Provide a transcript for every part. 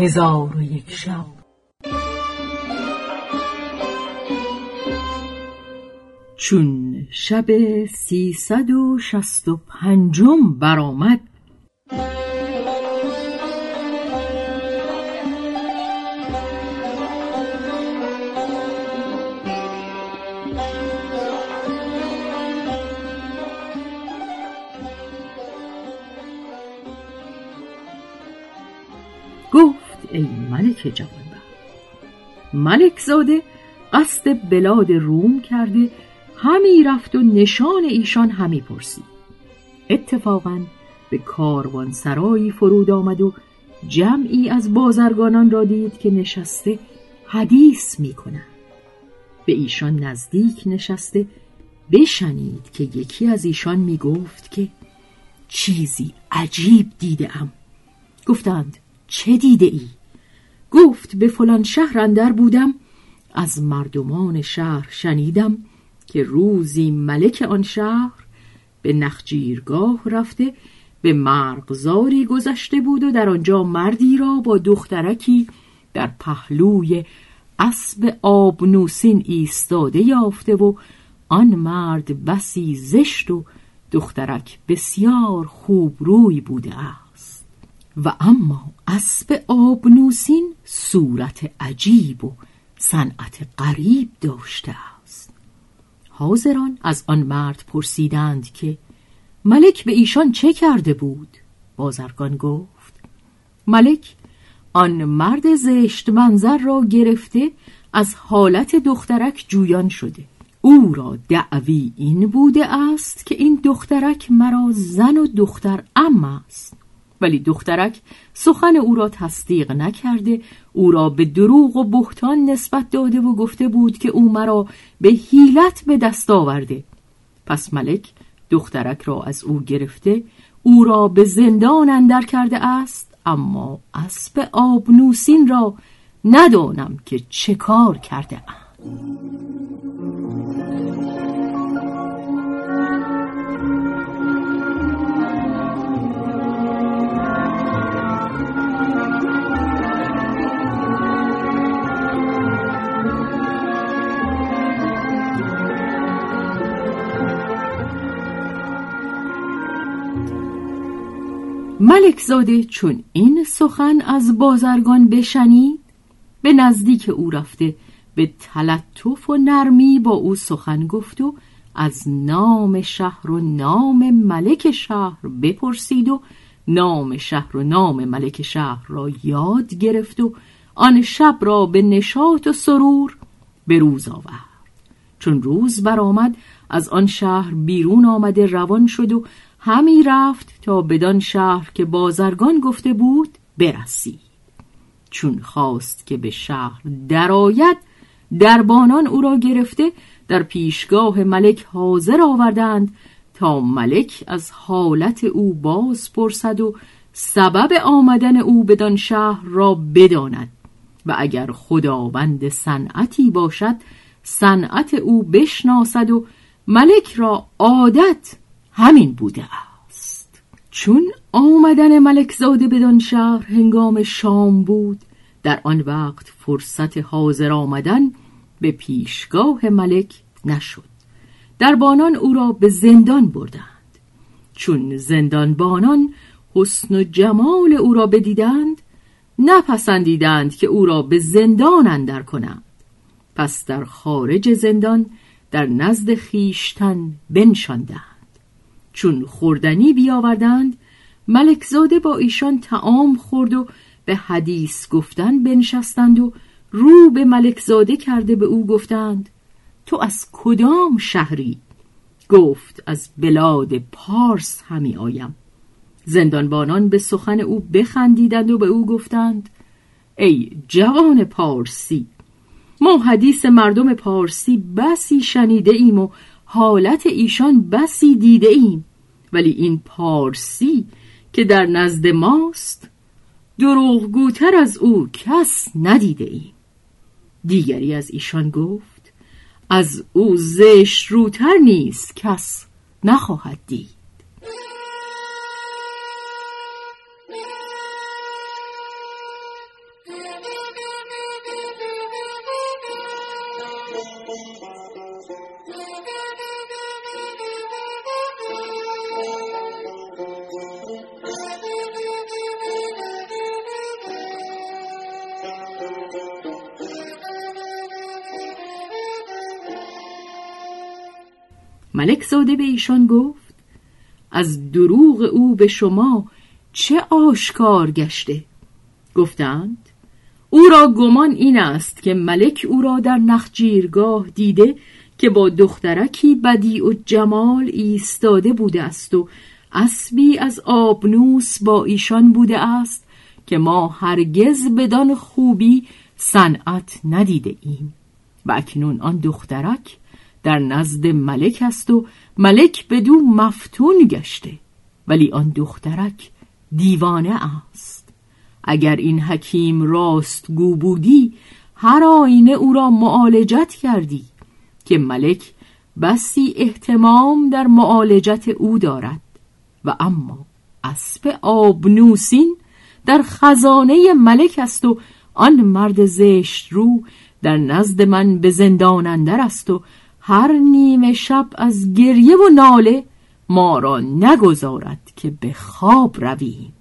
هزار و یک شب. چون شب سیصد و شست و پنجم برآمد ملک جوانبخت. ملک زاده قصد بلاد روم کرده همی رفت و نشان ایشان همی پرسید. اتفاقا به کاروان سرایی فرود آمد و جمعی از بازرگانان را دید که نشسته حدیث می به ایشان نزدیک نشسته بشنید که یکی از ایشان می گفت که چیزی عجیب دیده ام. گفتند چه دیده ای؟ گفت به فلان شهر اندر بودم. از مردمان شهر شنیدم که روزی ملک آن شهر به نخجیرگاه رفته به مرغزاری گذشته بود و در آنجا مردی را با دخترکی در پهلوی اسب آبنوسین ایستاده یافته و آن مرد بسی زشت و دخترک بسیار خوب روی بوده و اما اسب آبنوسین صورت عجیب و صنعت غریب داشته است. حاضران از آن مرد پرسیدند که ملک به ایشان چه کرده بود؟ بازرگان گفت ملک آن مرد زشت منظر را گرفته از حالت دخترک جویان شده. او را دعوی این بوده است که این دخترک مرا زن و دختر ام است. ولی دخترک سخن او را تصدیق نکرده او را به دروغ و بهتان نسبت داده و گفته بود که او مرا به حیلت به دست آورده. پس ملک دخترک را از او گرفته او را به زندان اندر کرده است اما اسب آبنوسین را ندانم که چه کار کرده ام ملک زاده چون این سخن از بازرگان بشنید به نزدیک او رفته به تلطف و نرمی با او سخن گفت و از نام شهر و نام ملک شهر بپرسید و نام شهر و نام ملک شهر را یاد گرفت و آن شب را به نشاط و سرور به روز آورد. چون روز برآمد از آن شهر بیرون آمده روان شد و همی رفت تا بدان شهر که بازرگان گفته بود برسید چون خواست که به شهر درآید دربانان او را گرفته در پیشگاه ملک حاضر آوردند تا ملک از حالت او باز پرسد و سبب آمدن او بدان شهر را بداند. و اگر خداوند صنعتی باشد صنعت او بشناسد و ملک را عادت همین بوده است. چون آمدن ملک زاده بدان شهر هنگام شام بود در آن وقت فرصت حاضر آمدن به پیشگاه ملک نشد. در بانان او را به زندان بردند. چون زندان بانان حسن و جمال او را بدیدند نپسندیدند که او را به زندان اندر کنند. پس در خارج زندان در نزد خیشتن بنشاندند. چون خوردنی بیاوردند ملکزاده با ایشان تعام خورد و به حدیث گفتن بنشستند و رو به ملکزاده کرده به او گفتند تو از کدام شهری؟ گفت از بلاد پارس همی آیم. زندانبانان به سخن او بخندیدند و به او گفتند ای جوان پارسی ما حدیث مردم پارسی بسی شنیده ایم و حالت ایشان بسی دیده ایم ولی این پارسی که در نزد ماست دروغگوتر از او کس ندیده ایم دیگری از ایشان گفت از او زشت روتر نیست کس نخواهد دید. ملک زاده به ایشان گفت از دروغ او به شما چه آشکار گشته؟ گفتند او را گمان این است که ملک او را در نخجیرگاه دیده که با دخترکی بدی و جمال ایستاده بوده است و اسبی از آبنوس با ایشان بوده است که ما هرگز بدان خوبی صنعت ندیده ایم. و اکنون آن دخترک در نزد ملک است و ملک بدو مفتون گشته ولی آن دخترک دیوانه است. اگر این حکیم راست گو بودی هر آینه او را معالجت کردی که ملک بسی احتمام در معالجت او دارد. و اما اسب آبنوسین در خزانه ملک است و آن مرد زشت رو در نزد من به زندان اندر است و هر نیمه شب از گریه و ناله ما را نگذارد که به خواب رویم.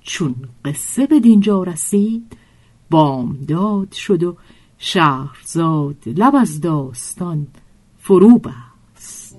چون قصه به دینجا رسید بامداد شد و شهرزاد لب از داستان فرو بست.